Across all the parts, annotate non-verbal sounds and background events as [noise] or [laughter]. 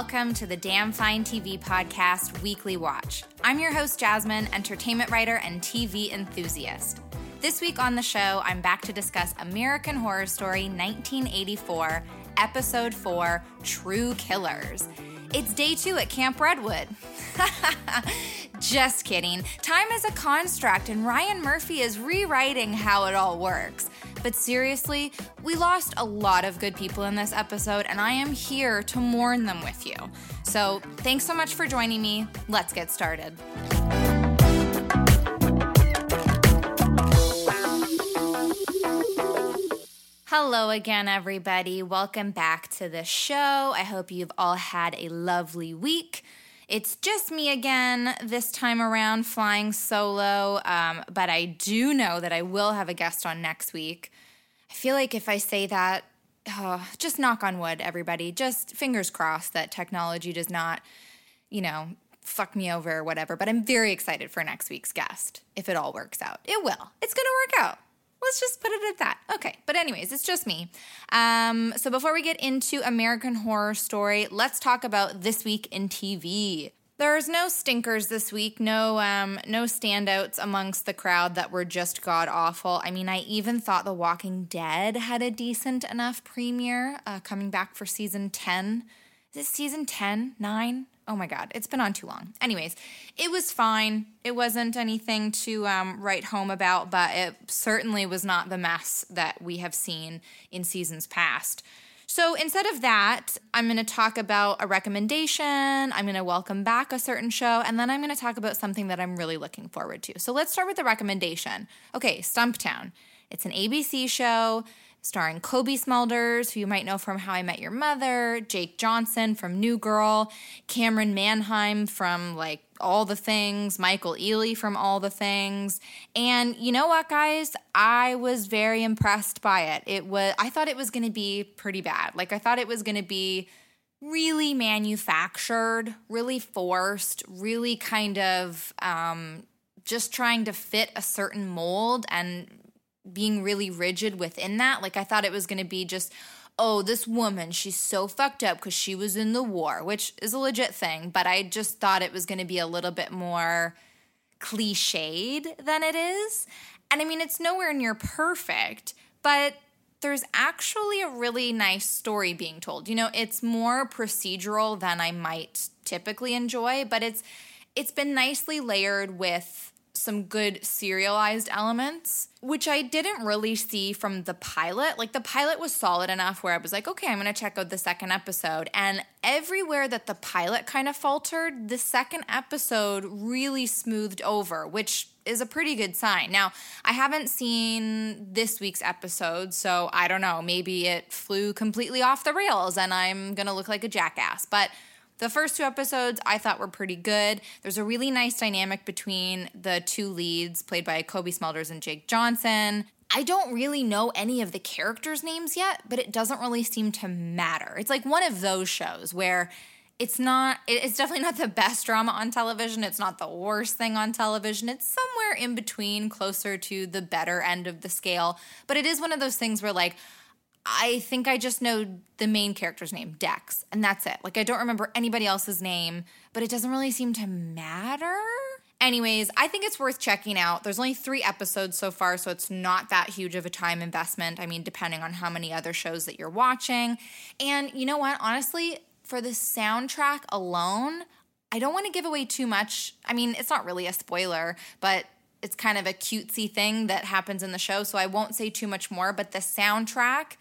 welcome to the Damn Fine TV podcast Weekly Watch. I'm your host, Jasmine, entertainment writer and TV enthusiast. This week on the show, I'm back to discuss American Horror Story 1984, Episode 4 True Killers. It's day two at Camp Redwood. [laughs] Just kidding. Time is a construct, and Ryan Murphy is rewriting how it all works. But seriously, we lost a lot of good people in this episode, and I am here to mourn them with you. So thanks so much for joining me. Let's get started. Hello again, everybody. Welcome back to the show. I hope you've all had a lovely week. It's just me again this time around flying solo, um, but I do know that I will have a guest on next week. I feel like if I say that, oh, just knock on wood, everybody. Just fingers crossed that technology does not, you know, fuck me over or whatever. But I'm very excited for next week's guest if it all works out. It will. It's going to work out. Let's just put it at that. Okay, but anyways, it's just me. Um, so before we get into American Horror Story, let's talk about this week in TV. There's no stinkers this week, no um, no standouts amongst the crowd that were just god awful. I mean, I even thought The Walking Dead had a decent enough premiere uh, coming back for season 10. Is it season 10? 9? Oh my god, it's been on too long. Anyways, it was fine. It wasn't anything to um, write home about, but it certainly was not the mess that we have seen in seasons past. So instead of that, I'm going to talk about a recommendation. I'm going to welcome back a certain show, and then I'm going to talk about something that I'm really looking forward to. So let's start with the recommendation. Okay, Stumptown. It's an ABC show starring Cobie Smulders, who you might know from How I Met Your Mother, Jake Johnson from New Girl, Camryn Manheim from like All the Things, Michael Ealy from All the Things. And you know what, guys? I was very impressed by it. It was I thought it was gonna be pretty bad. Like I thought it was gonna be really manufactured, really forced, really kind of um, just trying to fit a certain mold and being really rigid within that. Like I thought it was going to be just oh, this woman, she's so fucked up because she was in the war, which is a legit thing, but I just thought it was going to be a little bit more cliched than it is. And I mean, it's nowhere near perfect, but there's actually a really nice story being told. You know, it's more procedural than I might typically enjoy, but it's it's been nicely layered with some good serialized elements, which I didn't really see from the pilot. Like the pilot was solid enough where I was like, okay, I'm to check out the second episode. And everywhere that the pilot kind of faltered, the second episode really smoothed over, which is a pretty good sign. Now, I haven't seen this week's episode, so I don't know. Maybe it flew completely off the rails and I'm to look like a jackass. But the first two episodes I thought were pretty good. There's a really nice dynamic between the two leads, played by Cobie Smulders and Jake Johnson. I don't really know any of the characters' names yet, but it doesn't really seem to matter. It's like one of those shows where it's not it's definitely not the best drama on television it's not the worst thing on television it's somewhere in between closer to the better end of the scale but it is one of those things where like I think I just know the main character's name, Dex, and that's it. Like I don't remember anybody else's name, but it doesn't really seem to matter. Anyways, I think it's worth checking out. There's only three episodes so far, so it's not that huge of a time investment. I mean, depending on how many other shows that you're watching. And you know what? Honestly, for the soundtrack alone, I don't want to give away too much. I mean, it's not really a spoiler, but it's kind of a cutesy thing that happens in the show, so I won't say too much more. But the soundtrack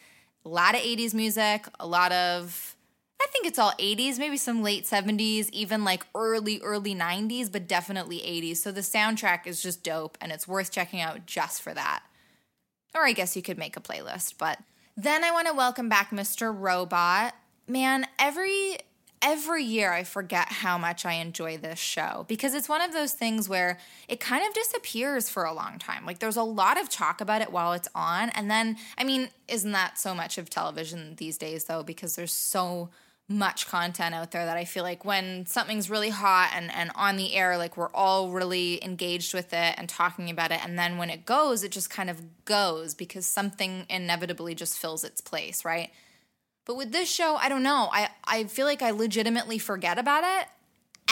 a lot of 80s music, a lot of I think it's all 80s, maybe some late 70s, even like early early 90s, but definitely 80s. So the soundtrack is just dope and it's worth checking out just for that. Or I guess you could make a playlist, but then I want to welcome back Mr. Robot. Man, every every year I forget how much I enjoy this show because it's one of those things where it kind of disappears for a long time. Like there's a lot of talk about it while it's on. And then, I mean, isn't that so much of television these days though? Because there's so much content out there that I feel like when something's really hot and, and on the air, like we're all really engaged with it and talking about it. And then when it goes, it just kind of goes because something inevitably just fills its place, right? But with this show, I don't know. I, I feel like I legitimately forget about it.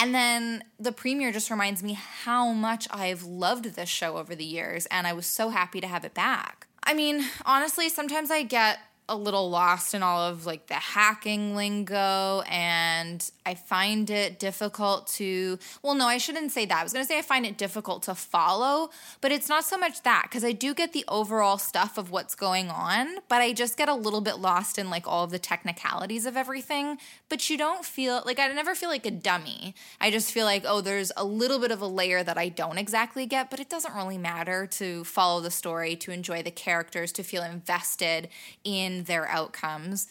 And then the premiere just reminds me how much I've loved this show over the years, and I was so happy to have it back. I mean, honestly, sometimes I get a little lost in all of like the hacking lingo and I find it difficult to well no I shouldn't say that. I was going to say I find it difficult to follow, but it's not so much that cuz I do get the overall stuff of what's going on, but I just get a little bit lost in like all of the technicalities of everything, but you don't feel like I never feel like a dummy. I just feel like oh there's a little bit of a layer that I don't exactly get, but it doesn't really matter to follow the story, to enjoy the characters, to feel invested in their outcomes.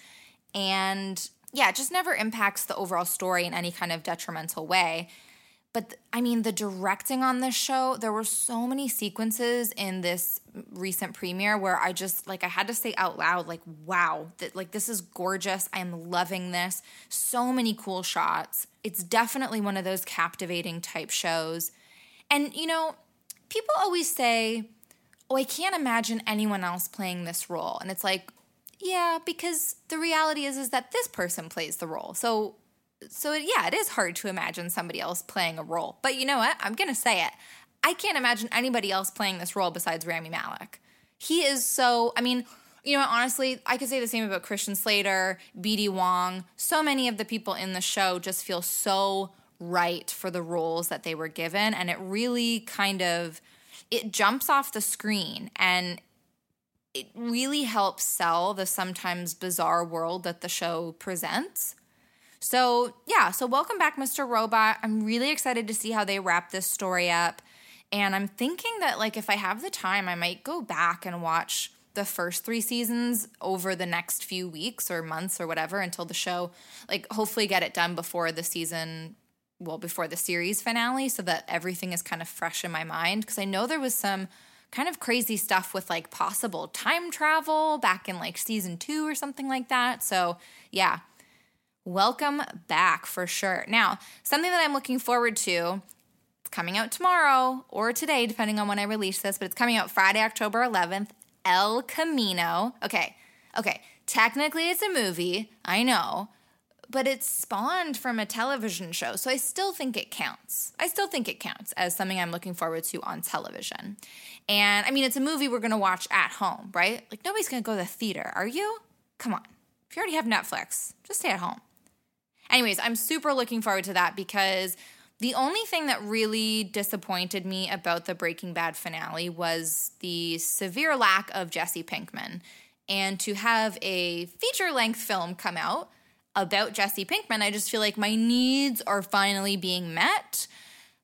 And yeah, it just never impacts the overall story in any kind of detrimental way. But I mean, the directing on this show, there were so many sequences in this recent premiere where I just like I had to say out loud, like, wow, that like this is gorgeous. I am loving this. So many cool shots. It's definitely one of those captivating type shows. And you know, people always say, Oh, I can't imagine anyone else playing this role. And it's like, yeah, because the reality is is that this person plays the role. So so yeah, it is hard to imagine somebody else playing a role. But you know what? I'm going to say it. I can't imagine anybody else playing this role besides Rami Malek. He is so, I mean, you know, honestly, I could say the same about Christian Slater, BD Wong. So many of the people in the show just feel so right for the roles that they were given and it really kind of it jumps off the screen and it really helps sell the sometimes bizarre world that the show presents. So, yeah, so welcome back, Mr. Robot. I'm really excited to see how they wrap this story up. And I'm thinking that, like, if I have the time, I might go back and watch the first three seasons over the next few weeks or months or whatever until the show, like, hopefully get it done before the season, well, before the series finale so that everything is kind of fresh in my mind. Because I know there was some kind of crazy stuff with like possible time travel back in like season two or something like that. So, yeah, welcome back for sure. Now, something that I'm looking forward to. It's coming out tomorrow or today, depending on when I release this, but it's coming out Friday, October 11th. El Camino. Okay, okay. Technically, it's a movie. I know but it's spawned from a television show. So I still think it counts. I still think it counts as something I'm looking forward to on television. And I mean, it's a movie we're going to watch at home, right? Like, nobody's going to go to the theater, are you? Come on. If you already have Netflix, just stay at home. Anyways, I'm super looking forward to that because the only thing that really disappointed me about the Breaking Bad finale was the severe lack of Jesse Pinkman. And to have a feature length film come out about Jesse Pinkman, I just feel like my needs are finally being met.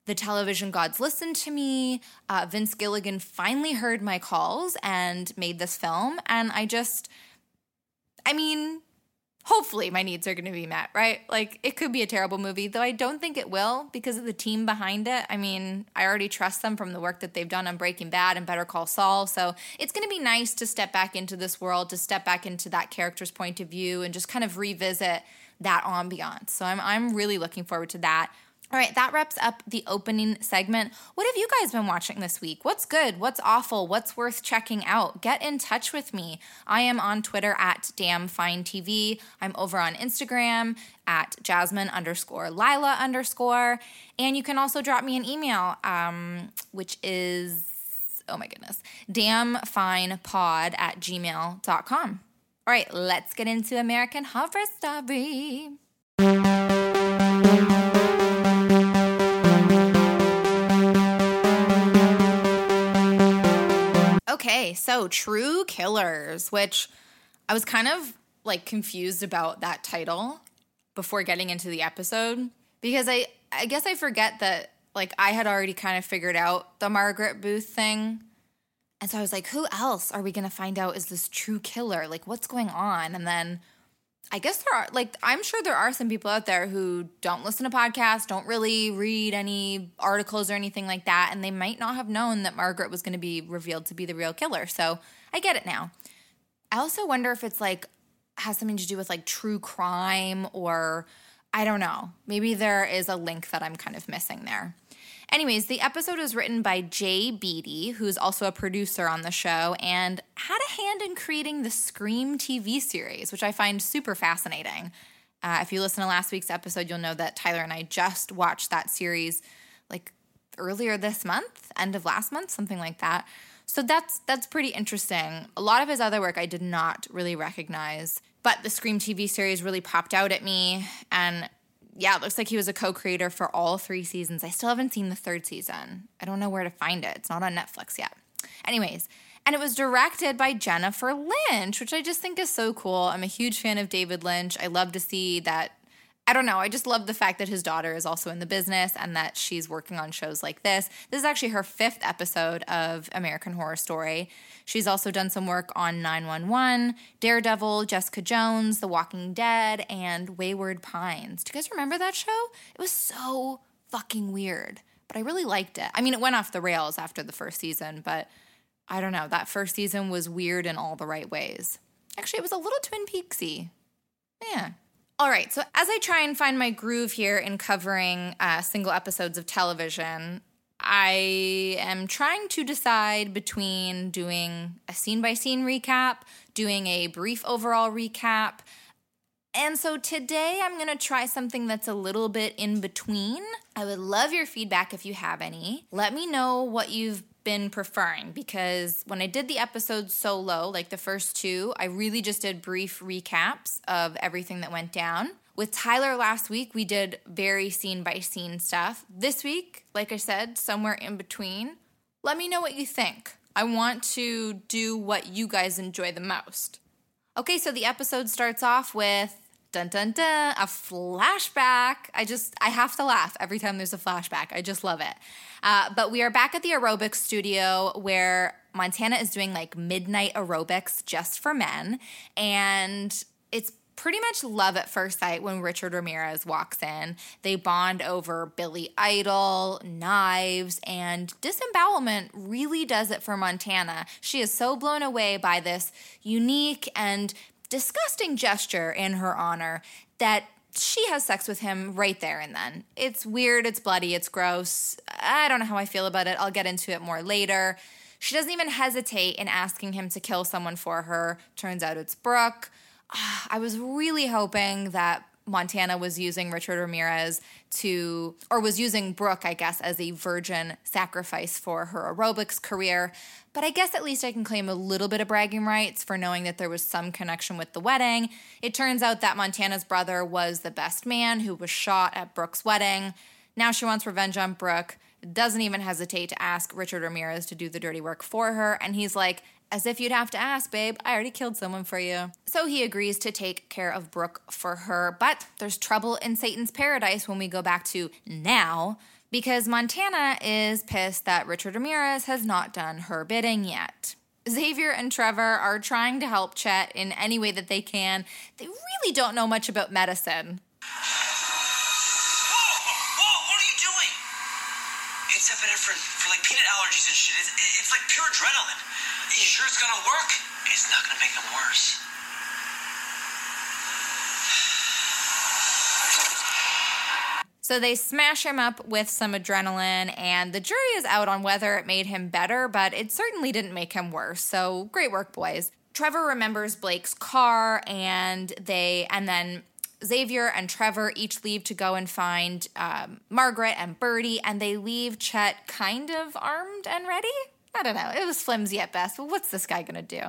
The television gods listened to me. Uh, Vince Gilligan finally heard my calls and made this film. And I just, I mean, hopefully my needs are going to be met, right? Like it could be a terrible movie, though I don't think it will because of the team behind it. I mean, I already trust them from the work that they've done on Breaking Bad and Better Call Saul. So it's going to be nice to step back into this world, to step back into that character's point of view and just kind of revisit that ambiance. So I'm I'm really looking forward to that. All right, that wraps up the opening segment. What have you guys been watching this week? What's good? What's awful? What's worth checking out? Get in touch with me. I am on Twitter at damnfinetv. I'm over on Instagram at jasmine underscore lila underscore. And you can also drop me an email, um, which is, oh my goodness, damnfinepod at gmail.com. All right, let's get into American Horror Story. Okay, so True Killers, which I was kind of like confused about that title before getting into the episode because I I guess I forget that like I had already kind of figured out the Margaret Booth thing. And so I was like, who else are we going to find out is this true killer? Like what's going on? And then I guess there are like I'm sure there are some people out there who don't listen to podcasts, don't really read any articles or anything like that, and they might not have known that Margaret was going to be revealed to be the real killer. So I get it now. I also wonder if it's like has something to do with like true crime or I don't know. Maybe there is a link that I'm kind of missing there. Anyways, the episode was written by Jay Beattie, who's also a producer on the show, and had a hand in creating the Scream TV series, which I find super fascinating. Uh, if you listen to last week's episode, you'll know that Tyler and I just watched that series like earlier this month, end of last month, something like that. So that's that's pretty interesting. A lot of his other work I did not really recognize, but the Scream TV series really popped out at me and yeah, it looks like he was a co-creator for all 3 seasons. I still haven't seen the third season. I don't know where to find it. It's not on Netflix yet. Anyways, and it was directed by Jennifer Lynch, which I just think is so cool. I'm a huge fan of David Lynch. I love to see that I don't know. I just love the fact that his daughter is also in the business and that she's working on shows like this. This is actually her fifth episode of American Horror Story. She's also done some work on 911, Daredevil, Jessica Jones, The Walking Dead, and Wayward Pines. Do you guys remember that show? It was so fucking weird, but I really liked it. I mean, it went off the rails after the first season, but I don't know. That first season was weird in all the right ways. Actually, it was a little Twin Peaksy. Yeah, all right, so as I try and find my groove here in covering uh, single episodes of television, I am trying to decide between doing a scene by scene recap, doing a brief overall recap. And so today I'm going to try something that's a little bit in between. I would love your feedback if you have any. Let me know what you've been preferring because when I did the episode solo, like the first two, I really just did brief recaps of everything that went down. With Tyler last week, we did very scene by scene stuff. This week, like I said, somewhere in between. Let me know what you think. I want to do what you guys enjoy the most. Okay, so the episode starts off with dun dun dun a flashback. I just I have to laugh every time there's a flashback. I just love it. Uh, but we are back at the aerobics studio where Montana is doing like midnight aerobics just for men. And it's pretty much love at first sight when Richard Ramirez walks in. They bond over Billy Idol, knives, and disembowelment really does it for Montana. She is so blown away by this unique and disgusting gesture in her honor that she has sex with him right there and then. It's weird, it's bloody, it's gross. I don't know how I feel about it. I'll get into it more later. She doesn't even hesitate in asking him to kill someone for her. Turns out it's Brooke. Ah, I was really hoping that Montana was using Richard Ramirez to, or was using Brooke, I guess, as a virgin sacrifice for her aerobics career. But I guess at least I can claim a little bit of bragging rights for knowing that there was some connection with the wedding. It turns out that Montana's brother was the best man who was shot at Brooke's wedding. Now she wants revenge on Brooke, doesn't even hesitate to ask Richard Ramirez to do the dirty work for her. And he's like, as if you'd have to ask, babe, I already killed someone for you. So he agrees to take care of Brooke for her, but there's trouble in Satan's paradise when we go back to now because Montana is pissed that Richard Ramirez has not done her bidding yet. Xavier and Trevor are trying to help Chet in any way that they can. They really don't know much about medicine. What are you doing? It's for like peanut allergies and shit. It's, it's like pure adrenaline. You sure it's gonna work? It's not gonna make them worse. So they smash him up with some adrenaline, and the jury is out on whether it made him better, but it certainly didn't make him worse. So great work, boys. Trevor remembers Blake's car, and they, and then Xavier and Trevor each leave to go and find um, Margaret and Birdie, and they leave Chet kind of armed and ready. I don't know. It was flimsy at best, but what's this guy gonna do?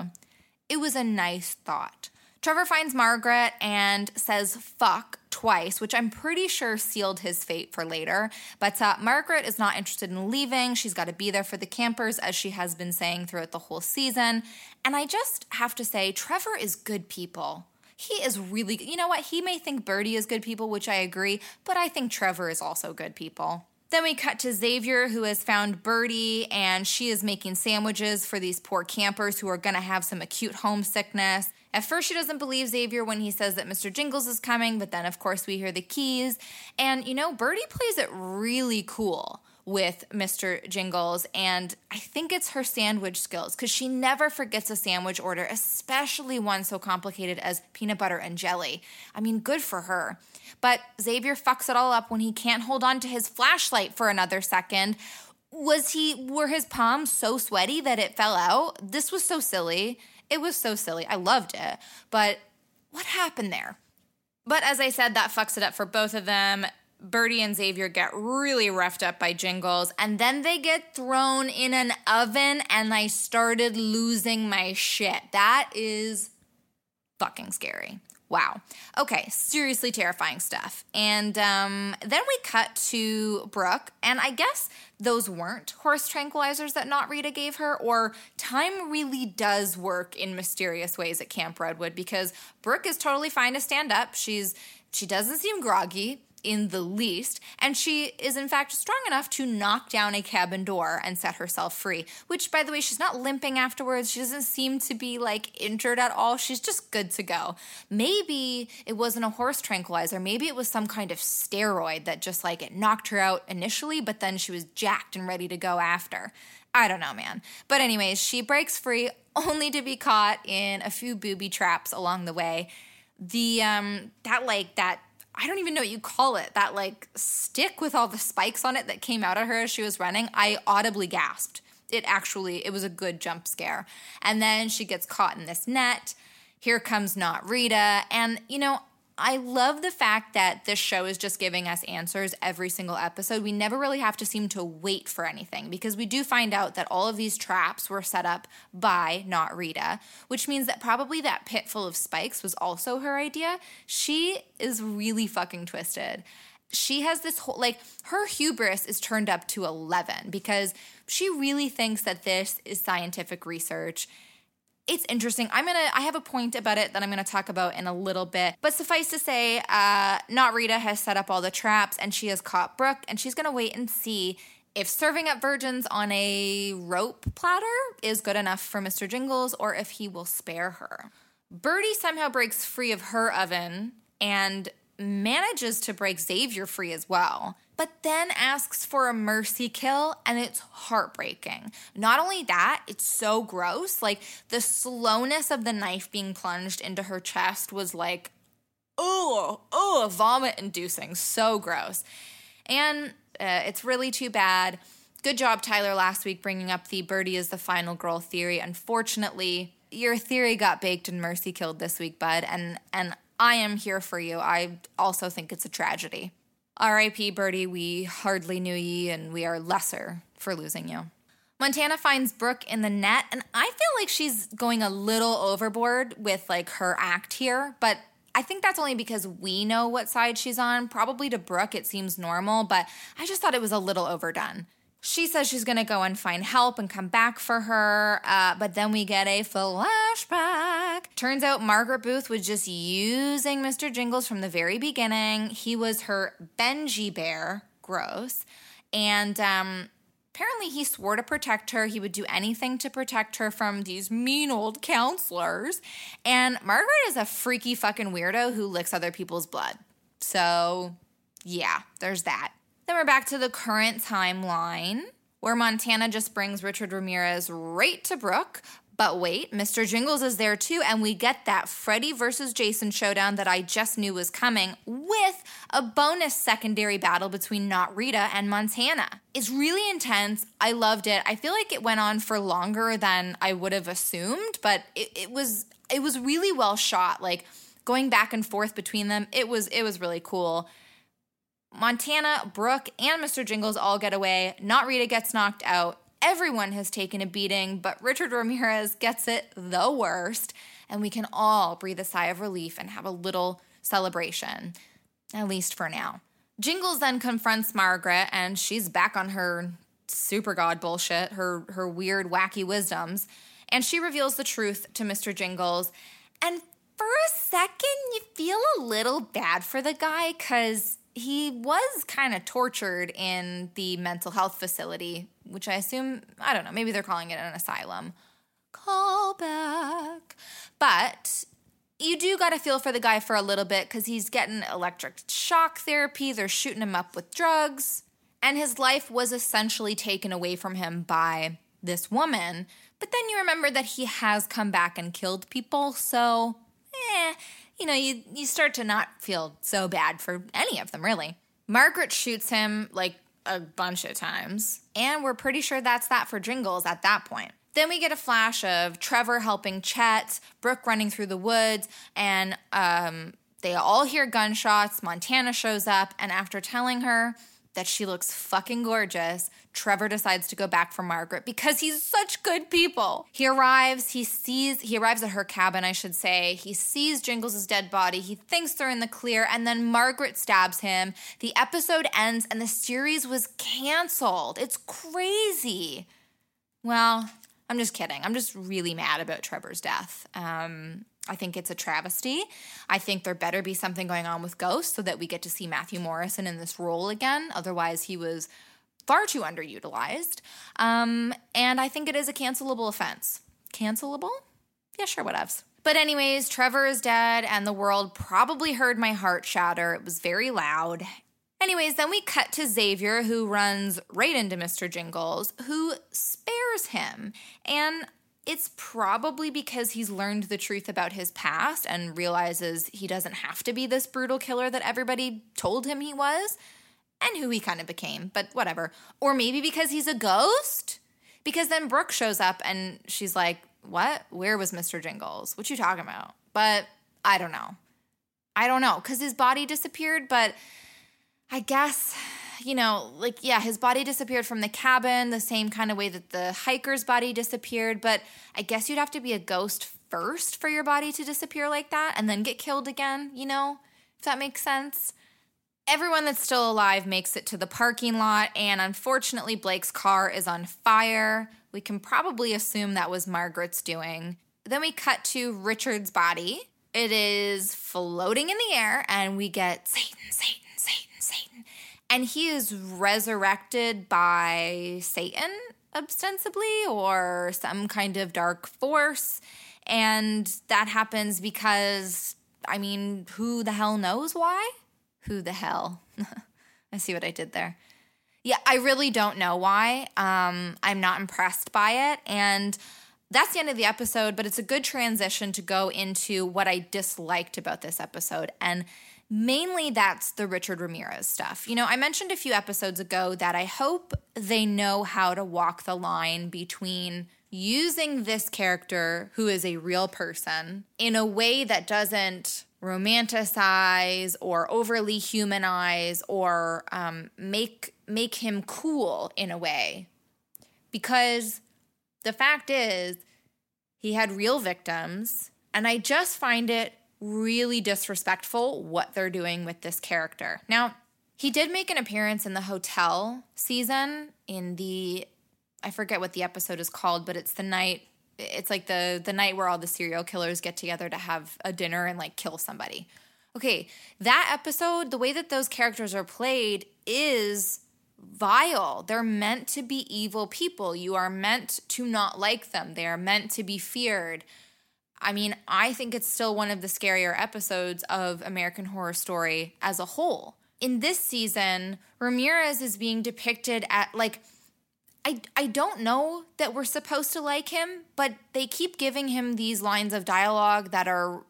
It was a nice thought. Trevor finds Margaret and says fuck twice, which I'm pretty sure sealed his fate for later. But uh, Margaret is not interested in leaving. She's got to be there for the campers, as she has been saying throughout the whole season. And I just have to say, Trevor is good people. He is really, you know what? He may think Birdie is good people, which I agree, but I think Trevor is also good people. Then we cut to Xavier, who has found Birdie, and she is making sandwiches for these poor campers who are going to have some acute homesickness. At first, she doesn't believe Xavier when he says that Mr. Jingles is coming, but then, of course, we hear the keys. And, you know, Birdie plays it really cool. with Mr. Jingles, and I think it's her sandwich skills because she never forgets a sandwich order, especially one so complicated as peanut butter and jelly. I mean, good for her. But Xavier fucks it all up when he can't hold on to his flashlight for another second. Was he, were his palms so sweaty that it fell out? This was so silly. It was so silly. I loved it. But what happened there? But as I said, that fucks it up for both of them. Birdie and Xavier get really roughed up by Jingles, and then they get thrown in an oven, and I started losing my shit. That is fucking scary. Wow. Okay, seriously terrifying stuff. And um, then we cut to Brooke, and I guess those weren't horse tranquilizers that Not Rita gave her, or time really does work in mysterious ways at Camp Redwood because Brooke is totally fine to stand up. She's she doesn't seem groggy in the least, and she is in fact strong enough to knock down a cabin door and set herself free. Which, by the way, she's not limping afterwards. She doesn't seem to be like injured at all. She's just good to go. Maybe it wasn't a horse tranquilizer. Maybe it was some kind of steroid that just like it knocked her out initially, but then she was jacked and ready to go after. I don't know, man. But, anyways, she breaks free only to be caught in a few booby traps along the way. The, um, that like, that I don't even know what you call it, that like stick with all the spikes on it that came out at her as she was running, I audibly gasped. It actually, it was a good jump scare. And then she gets caught in this net. Here comes not Rita. And, you know, I love the fact that this show is just giving us answers every single episode. We never really have to seem to wait for anything because we do find out that all of these traps were set up by not Rita, which means that probably that pit full of spikes was also her idea. She is really fucking twisted. She has this whole, like, her hubris is turned up to 11 because she really thinks that this is scientific research it's interesting. I'm gonna. I have a point about it that I'm gonna talk about in a little bit. But suffice to say, uh, not Rita has set up all the traps, and she has caught Brooke, and she's gonna wait and see if serving up virgins on a rope platter is good enough for Mr. Jingles, or if he will spare her. Birdie somehow breaks free of her oven and manages to break Xavier free as well but then asks for a mercy kill and it's heartbreaking. Not only that, it's so gross. Like the slowness of the knife being plunged into her chest was like, oh, oh, vomit inducing. So gross. And uh, it's really too bad. Good job, Tyler, last week bringing up the birdie is the final girl theory. Unfortunately, your theory got baked and mercy killed this week, bud. And, and I am here for you. I also think it's a tragedy. R.I.P. Birdie, we hardly knew ye, and we are lesser for losing you. Montana finds Brooke in the net, and I feel like she's going a little overboard with like her act here, but I think that's only because we know what side she's on. Probably to Brooke, it seems normal, but I just thought it was a little overdone. She says she's going to go and find help and come back for her, uh, but then we get a flashback. Turns out Margaret Booth was just using Mr. Jingles from the very beginning. He was her Benji bear, gross. And um, apparently he swore to protect her. He would do anything to protect her from these mean old counselors. And Margaret is a freaky fucking weirdo who licks other people's blood. So, yeah, there's that. Then we're back to the current timeline where Montana just brings Richard Ramirez right to Brooke. But wait, Mr. Jingles is there too, and we get that Freddy versus Jason showdown that I just knew was coming with a bonus secondary battle between Not Rita and Montana. It's really intense. I loved it. I feel like it went on for longer than I would have assumed, but it, it was it was really well shot. Like going back and forth between them, it was it was really cool. Montana, Brooke, and Mr. Jingles all get away. Not Rita gets knocked out. Everyone has taken a beating, but Richard Ramirez gets it the worst. And we can all breathe a sigh of relief and have a little celebration, at least for now. Jingles then confronts Margaret, and she's back on her super god bullshit, her, her weird, wacky wisdoms. And she reveals the truth to Mr. Jingles. And for a second, you feel a little bad for the guy because he was kind of tortured in the mental health facility, which I assume, I don't know, maybe they're calling it an asylum. Call back. But you do got to feel for the guy for a little bit because he's getting electric shock therapy. They're shooting him up with drugs. And his life was essentially taken away from him by this woman. But then you remember that he has come back and killed people. So, eh, you know, you, you start to not feel so bad for any of them, really. Margaret shoots him like a bunch of times. And we're pretty sure that's that for Jingles at that point. Then we get a flash of Trevor helping Chet, Brooke running through the woods, and um, they all hear gunshots. Montana shows up, and after telling her that she looks fucking gorgeous, Trevor decides to go back for Margaret because he's such good people. He arrives, he sees, he arrives at her cabin, I should say. He sees Jingles' dead body. He thinks they're in the clear, and then Margaret stabs him. The episode ends, and the series was canceled. It's crazy. Well, I'm just kidding. I'm just really mad about Trevor's death. Um, I think it's a travesty. I think there better be something going on with Ghost so that we get to see Matthew Morrison in this role again. Otherwise, he was far too underutilized. Um, and I think it is a cancelable offense. Cancelable? Yeah, sure, whatevs. But, anyways, Trevor is dead, and the world probably heard my heart shatter. It was very loud. Anyways, then we cut to Xavier, who runs right into Mr. Jingles, who spares him. And it's probably because he's learned the truth about his past and realizes he doesn't have to be this brutal killer that everybody told him he was and who he kind of became, but whatever. Or maybe because he's a ghost? Because then Brooke shows up and she's like, What? Where was Mr. Jingles? What you talking about? But I don't know. I don't know. Because his body disappeared, but I guess you know, like, yeah, his body disappeared from the cabin the same kind of way that the hiker's body disappeared. But I guess you'd have to be a ghost first for your body to disappear like that and then get killed again, you know, if that makes sense. Everyone that's still alive makes it to the parking lot, and unfortunately, Blake's car is on fire. We can probably assume that was Margaret's doing. Then we cut to Richard's body. It is floating in the air, and we get Satan, Satan, Satan, Satan and he is resurrected by Satan, ostensibly, or some kind of dark force. And that happens because, I mean, who the hell knows why? Who the hell? [laughs] I see what I did there. Yeah, I really don't know why. Um, I'm not impressed by it. And that's the end of the episode, but it's a good transition to go into what I disliked about this episode. And mainly that's the Richard Ramirez stuff. You know, I mentioned a few episodes ago that I hope they know how to walk the line between using this character who is a real person in a way that doesn't romanticize or overly humanize or um, make make him cool in a way because the fact is he had real victims and i just find it really disrespectful what they're doing with this character. Now, he did make an appearance in the hotel season in the I forget what the episode is called, but it's the night it's like the the night where all the serial killers get together to have a dinner and like kill somebody. Okay, that episode, the way that those characters are played is vile. They're meant to be evil people. You are meant to not like them. They are meant to be feared. I mean, I think it's still one of the scarier episodes of American Horror Story as a whole. In this season, Ramirez is being depicted at like I I don't know that we're supposed to like him, but they keep giving him these lines of dialogue that are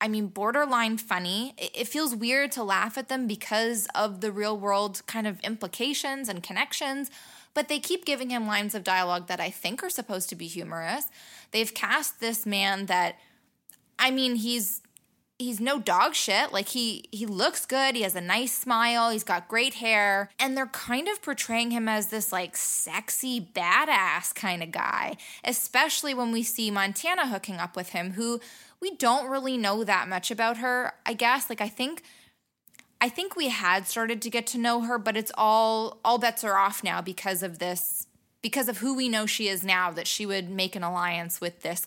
I mean, borderline funny. It feels weird to laugh at them because of the real world kind of implications and connections, but they keep giving him lines of dialogue that I think are supposed to be humorous. They've cast this man that I mean, he's he's no dog shit. Like he he looks good. He has a nice smile. He's got great hair, and they're kind of portraying him as this like sexy badass kind of guy. Especially when we see Montana hooking up with him, who we don't really know that much about her. I guess like I think I think we had started to get to know her, but it's all all bets are off now because of this because of who we know she is now that she would make an alliance with this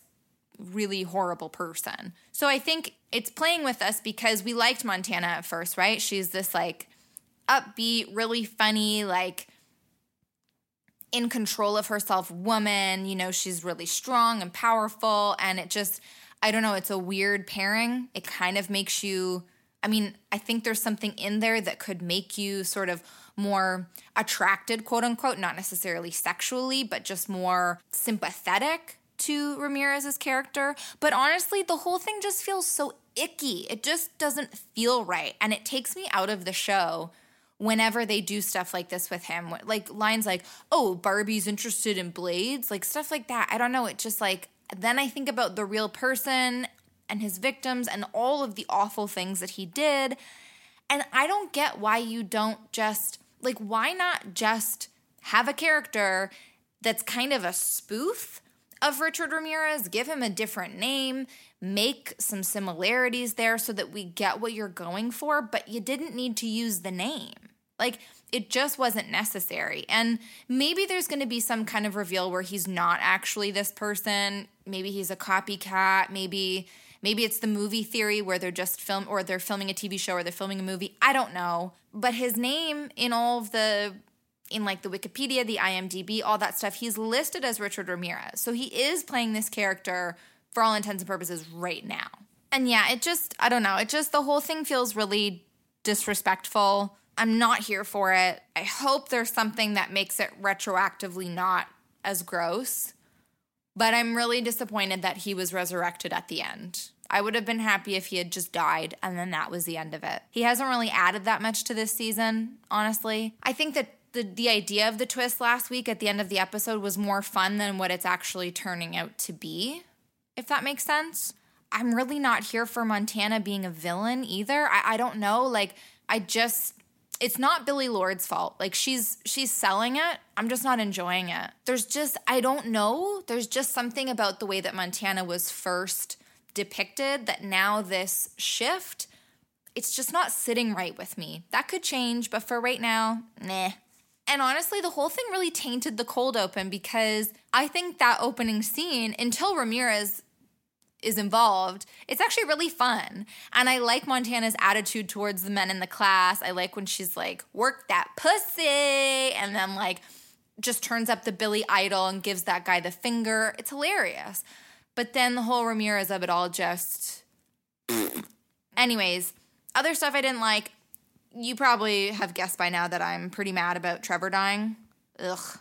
really horrible person. So I think it's playing with us because we liked Montana at first, right? She's this like upbeat, really funny, like in control of herself woman. You know, she's really strong and powerful. And it just, I don't know, it's a weird pairing. It kind of makes you I mean, I think there's something in there that could make you sort of more attracted, quote unquote, not necessarily sexually, but just more sympathetic to Ramirez's character. But honestly, the whole thing just feels so icky. It just doesn't feel right. And it takes me out of the show whenever they do stuff like this with him. Like lines like, oh, Barbie's interested in blades, like stuff like that. I don't know. It just like, then I think about the real person and his victims and all of the awful things that he did. And I don't get why you don't just, like, why not just have a character that's kind of a spoof of Richard Ramirez, give him a different name, make some similarities there so that we get what you're going for, but you didn't need to use the name. Like, it just wasn't necessary. And maybe there's going to be some kind of reveal where he's not actually this person. Maybe he's a copycat. Maybe maybe it's the movie theory where they're just film or they're filming a TV show or they're filming a movie. I don't know. But his name in all of the in like the Wikipedia, the IMDb, all that stuff, he's listed as Richard Ramirez. So he is playing this character for all intents and purposes right now. And yeah, it just I don't know. It just the whole thing feels really disrespectful I'm not here for it. I hope there's something that makes it retroactively not as gross. But I'm really disappointed that he was resurrected at the end. I would have been happy if he had just died and then that was the end of it. He hasn't really added that much to this season, honestly. I think that the, the idea of the twist last week at the end of the episode was more fun than what it's actually turning out to be, if that makes sense. I'm really not here for Montana being a villain either. I, I don't know. Like, I just it's not Billie Lourd's fault. Like she's she's selling it. I'm just not enjoying it. There's just I don't know. There's just something about the way that Montana was first depicted that now this shift it's just not sitting right with me. That could change, but for right now, nah. And honestly, the whole thing really tainted the cold open because I think that opening scene until Ramirez is involved, it's actually really fun. And I like Montana's attitude towards the men in the class. I like when she's like, work that pussy, and then like just turns up the Billy Idol and gives that guy the finger. It's hilarious. But then the whole Ramirez of it all just. [sniffs] Anyways, other stuff I didn't like. You probably have guessed by now that I'm pretty mad about Trevor dying. Ugh.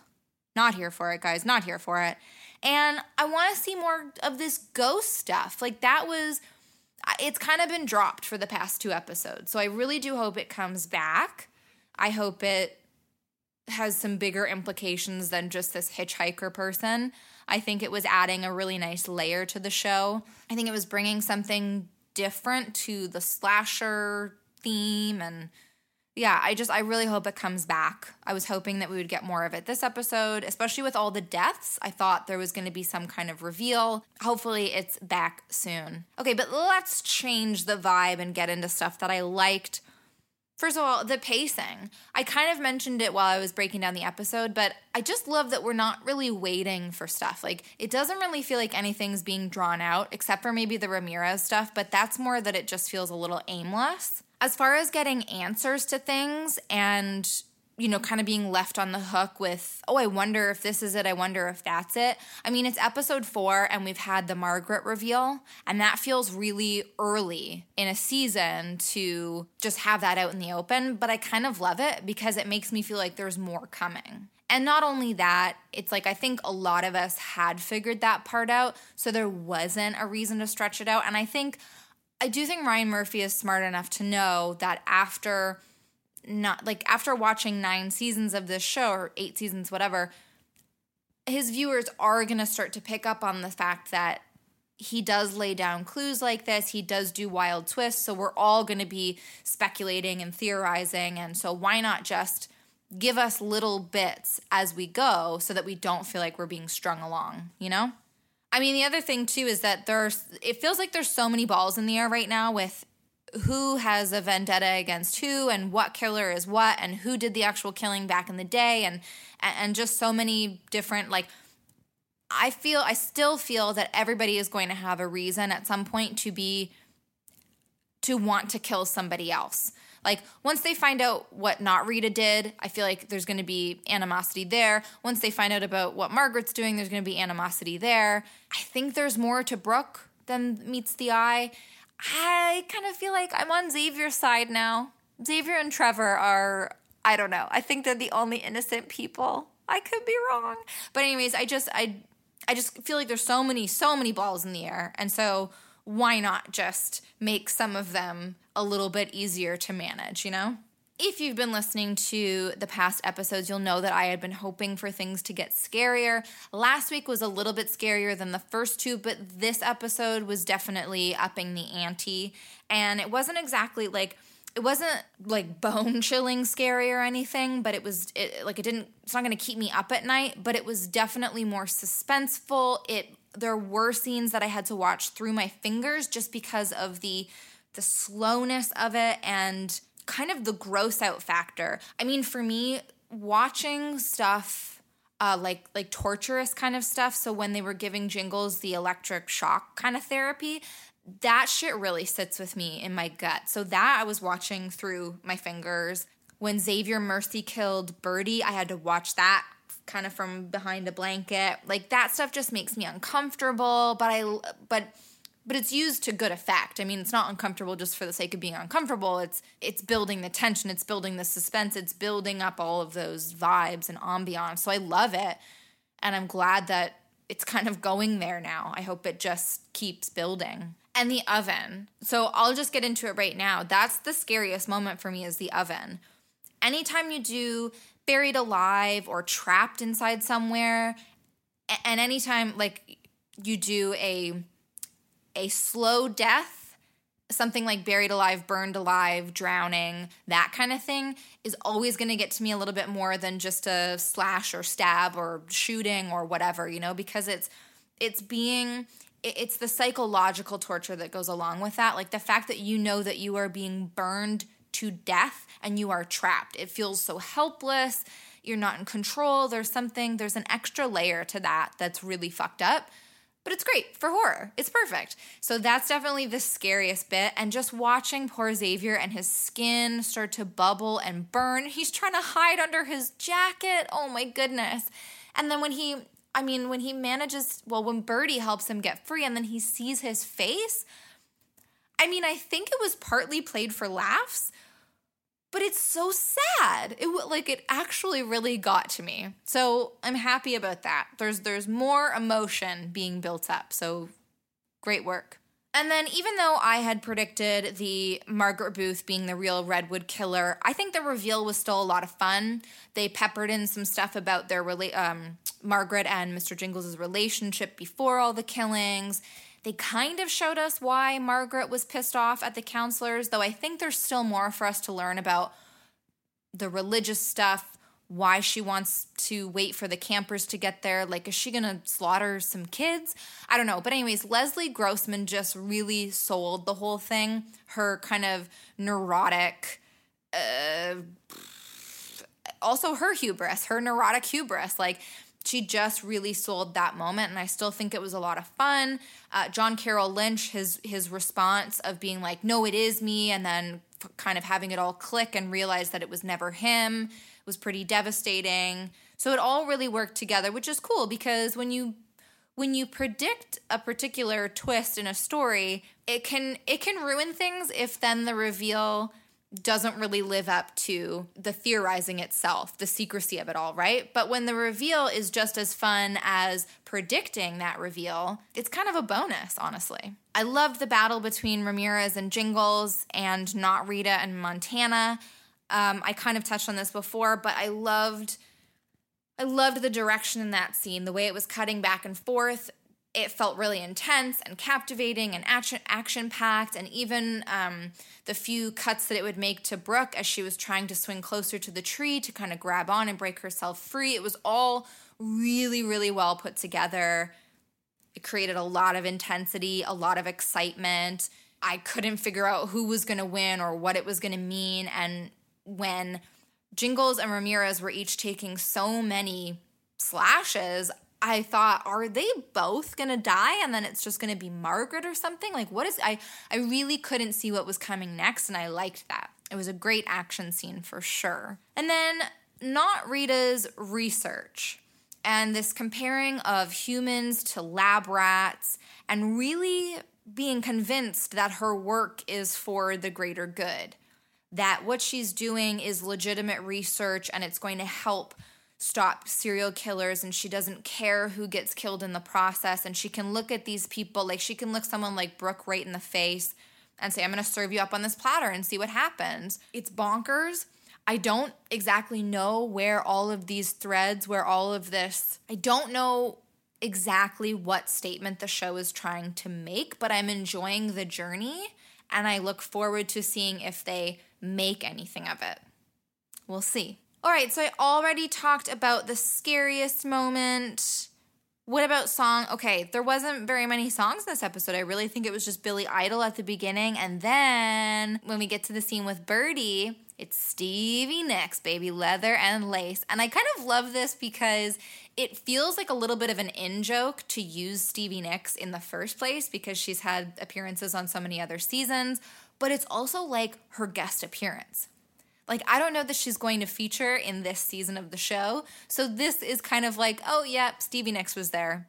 Not here for it, guys. Not here for it. And I want to see more of this ghost stuff. Like that was it's kind of been dropped for the past two episodes. So I really do hope it comes back. I hope it has some bigger implications than just this hitchhiker person. I think it was adding a really nice layer to the show. I think it was bringing something different to the slasher theme and yeah, I just I really hope it comes back. I was hoping that we would get more of it this episode, especially with all the deaths. I thought there was going to be some kind of reveal. Hopefully it's back soon. Okay, but let's change the vibe and get into stuff that I liked. First of all, the pacing. I kind of mentioned it while I was breaking down the episode, but I just love that we're not really waiting for stuff. Like, it doesn't really feel like anything's being drawn out, except for maybe the Ramirez stuff, but that's more that it just feels a little aimless as far as getting answers to things and you know, kind of being left on the hook with, oh, I wonder if this is it. I wonder if that's it. I mean, it's episode four and we've had the Margaret reveal, and that feels really early in a season to just have that out in the open. But I kind of love it because it makes me feel like there's more coming. And not only that, it's like I think a lot of us had figured that part out. So there wasn't a reason to stretch it out. And I think I do think Ryan Murphy is smart enough to know that after not like after watching nine seasons of this show or eight seasons, whatever, his viewers are going to start to pick up on the fact that he does lay down clues like this. He does do wild twists. So we're all going to be speculating and theorizing. And so why not just give us little bits as we go so that we don't feel like we're being strung along, you know? I mean, the other thing too is that there's, it feels like there's so many balls in the air right now with who has a vendetta against who and what killer is what and who did the actual killing back in the day and and just so many different like I feel I still feel that everybody is going to have a reason at some point to be to want to kill somebody else. Like once they find out what not Rita did, I feel like there's going to be animosity there. Once they find out about what Margaret's doing, there's going to be animosity there. I think there's more to Brooke than meets the eye. I kind of feel like I'm on Xavier's side now. Xavier and Trevor are I don't know. I think they're the only innocent people. I could be wrong. But anyways, I just I I just feel like there's so many so many balls in the air. And so why not just make some of them a little bit easier to manage, you know? If you've been listening to the past episodes, you'll know that I had been hoping for things to get scarier. Last week was a little bit scarier than the first two, but this episode was definitely upping the ante. And it wasn't exactly like, it wasn't like bone [laughs] chilling scary or anything, but it was it, like it didn't, it's not to keep me up at night, but it was definitely more suspenseful. It, there were scenes that I had to watch through my fingers just because of the, the slowness of it and kind of the gross out factor. I mean, for me, watching stuff uh, like like torturous kind of stuff. So when they were giving Jingles the electric shock kind of therapy, that shit really sits with me in my gut. So that I was watching through my fingers. When Xavier Mercy killed Bertie, I had to watch that kind of from behind a blanket. Like that stuff just makes me uncomfortable, but I but but it's used to good effect. I mean, it's not uncomfortable just for the sake of being uncomfortable. It's it's building the tension, it's building the suspense, it's building up all of those vibes and ambiance. So I love it. And I'm glad that it's kind of going there now. I hope it just keeps building. And the oven. So I'll just get into it right now. That's the scariest moment for me is the oven. Anytime you do buried alive or trapped inside somewhere, and anytime like you do a a slow death, something like buried alive, burned alive, drowning, that kind of thing is always going to get to me a little bit more than just a slash or stab or shooting or whatever, you know, because it's it's being it's the psychological torture that goes along with that, like the fact that you know that you are being burned to death and you are trapped. It feels so helpless. You're not in control. There's something, there's an extra layer to that that's really fucked up but it's great for horror. It's perfect. So that's definitely the scariest bit. And just watching poor Xavier and his skin start to bubble and burn. He's trying to hide under his jacket. Oh my goodness. And then when he, I mean, when he manages, well, when Bertie helps him get free and then he sees his face, I mean, I think it was partly played for laughs, but it's so sad. It like it actually really got to me. So I'm happy about that. There's there's more emotion being built up. So great work. And then even though I had predicted the Margaret Booth being the real Redwood killer, I think the reveal was still a lot of fun. They peppered in some stuff about their um, Margaret and Mr. Jingles' relationship before all the killings they kind of showed us why Margaret was pissed off at the counselors, though I think there's still more for us to learn about the religious stuff, why she wants to wait for the campers to get there. Like, is she gonna slaughter some kids? I don't know. But, anyways, Leslie Grossman just really sold the whole thing. Her kind of neurotic, uh, also her hubris, her neurotic hubris. Like, she just really sold that moment and i still think it was a lot of fun. Uh, john carroll lynch his his response of being like no it is me and then f- kind of having it all click and realize that it was never him was pretty devastating. So it all really worked together which is cool because when you when you predict a particular twist in a story it can it can ruin things if then the reveal doesn't really live up to the theorizing itself, the secrecy of it all, right? But when the reveal is just as fun as predicting that reveal, it's kind of a bonus, honestly. I loved the battle between Ramirez and Jingles and not Rita and Montana. Um, I kind of touched on this before, but I loved. I loved the direction in that scene, the way it was cutting back and forth it felt really intense and captivating and action action packed and even um, the few cuts that it would make to brooke as she was trying to swing closer to the tree to kind of grab on and break herself free it was all really really well put together. It created a lot of intensity a lot of excitement. I couldn't figure out who was going to win or what it was going to mean and when jingles and ramirez were each taking so many slashes I thought, are they both gonna die and then it's just gonna be Margaret or something? Like, what is I I really couldn't see what was coming next, and I liked that. It was a great action scene for sure. And then not Rita's research and this comparing of humans to lab rats and really being convinced that her work is for the greater good. that what she's doing is legitimate research and it's going to help stop serial killers and she doesn't care who gets killed in the process and she can look at these people like she can look someone like Brooke right in the face and say I'm going to serve you up on this platter and see what happens. It's bonkers. I don't exactly know where all of these threads, where all of this, I don't know exactly what statement the show is trying to make, but I'm enjoying the journey and I look forward to seeing if they make anything of it. We'll see. All right, so I already talked about the scariest moment. What about song? Okay, there wasn't very many songs in this episode. I really think it was just Billy Idol at the beginning. And then when we get to the scene with Bertie, it's Stevie Nicks, baby, leather and lace. And I kind of love this because it feels like a little bit of an in joke to use Stevie Nicks in the first place because she's had appearances on so many other seasons, but it's also like her guest appearance. Like, I don't know that she's going to feature in this season of the show. So, this is kind of like, oh, yeah, Stevie Nicks was there.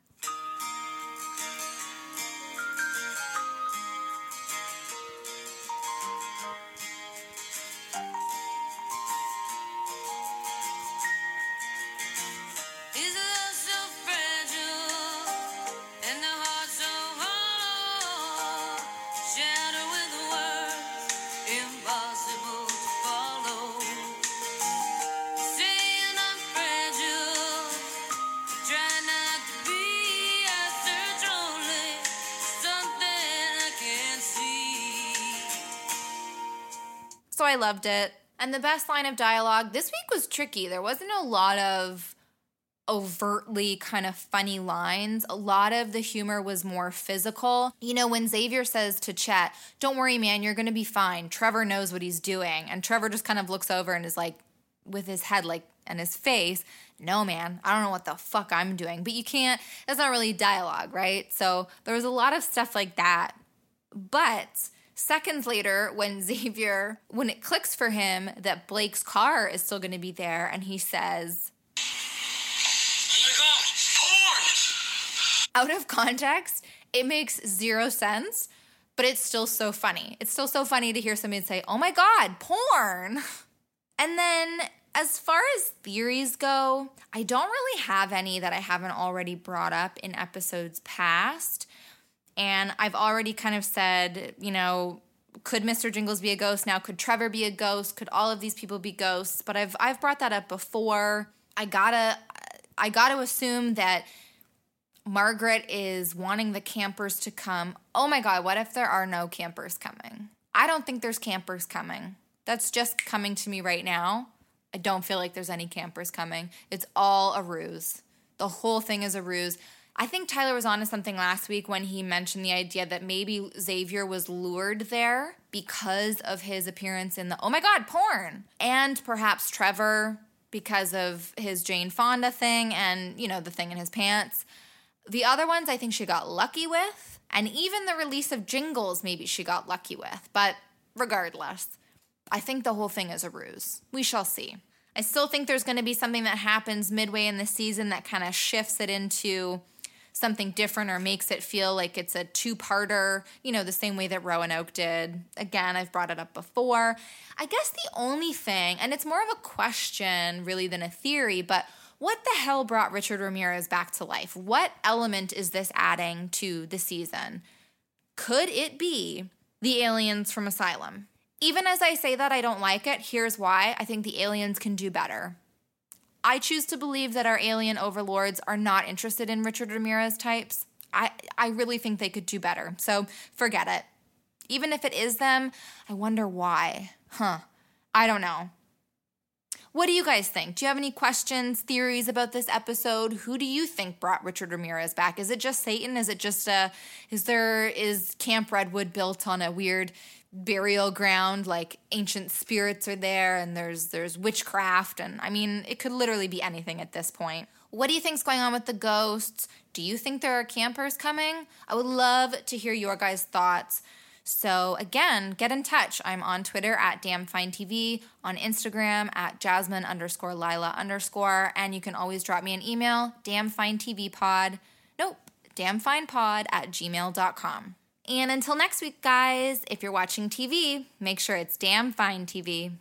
So I loved it. And the best line of dialogue this week was tricky. There wasn't a lot of overtly kind of funny lines. A lot of the humor was more physical. You know, when Xavier says to Chet, Don't worry, man, you're going to be fine. Trevor knows what he's doing. And Trevor just kind of looks over and is like, with his head like and his face, no man, I don't know what the fuck I'm doing. But you can't, that's not really dialogue, right? So there was a lot of stuff like that. But Seconds later, when [laughs] Xavier, when it clicks for him that Blake's car is still going to be there, and he says, Oh my god, porn! out of context, it makes zero sense, but it's still so funny. It's still so funny to hear somebody say, oh my God, porn. [laughs] And then as far as theories go, I don't really have any that I haven't already brought up in episodes past. And I've already kind of said, you know, could Mr. Jingles be a ghost now? Could Trevor be a ghost? Could all of these people be ghosts? But I've I've brought that up before. I gotta I gotta assume that Margaret is wanting the campers to come. Oh my god, what if there are no campers coming? I don't think there's campers coming. That's just coming to me right now. I don't feel like there's any campers coming. It's all a ruse. The whole thing is a ruse. I think Tyler was on to something last week when he mentioned the idea that maybe Xavier was lured there because of his appearance in the oh my god porn, and perhaps Trevor because of his Jane Fonda thing and you know the thing in his pants. The other ones I think she got lucky with, and even the release of Jingles maybe she got lucky with. But regardless, I think the whole thing is a ruse. We shall see. I still think there's going to be something that happens midway in the season that kind of shifts it into something different or makes it feel like it's a two-parter, you know, the same way that Roanoke did. Again, I've brought it up before. I guess the only thing, and it's more of a question really than a theory, but what the hell brought Richard Ramirez back to life? What element is this adding to the season? Could it be the aliens from Asylum? Even as I say that I don't like it, here's why. I think the aliens can do better. I choose to believe that our alien overlords are not interested in Richard Ramirez types. I, I really think they could do better. So forget it. Even if it is them, I wonder why. Huh. I don't know. What do you guys think? Do you have any questions, theories about this episode? Who do you think brought Richard Ramirez back? Is it just Satan? Is it just a is there is Camp Redwood built on a weird burial ground like ancient spirits are there and there's there's witchcraft and I mean it could literally be anything at this point. What do you think's going on with the ghosts? Do you think there are campers coming? I would love to hear your guys' thoughts. So again, get in touch. I'm on Twitter at DamnFineTV, on Instagram at Jasmine underscore Lila underscore, and you can always drop me an email, damnfinetvpod, nope, damnfinepod at gmail.com. And until next week, guys, if you're watching TV, make sure it's damn fine TV.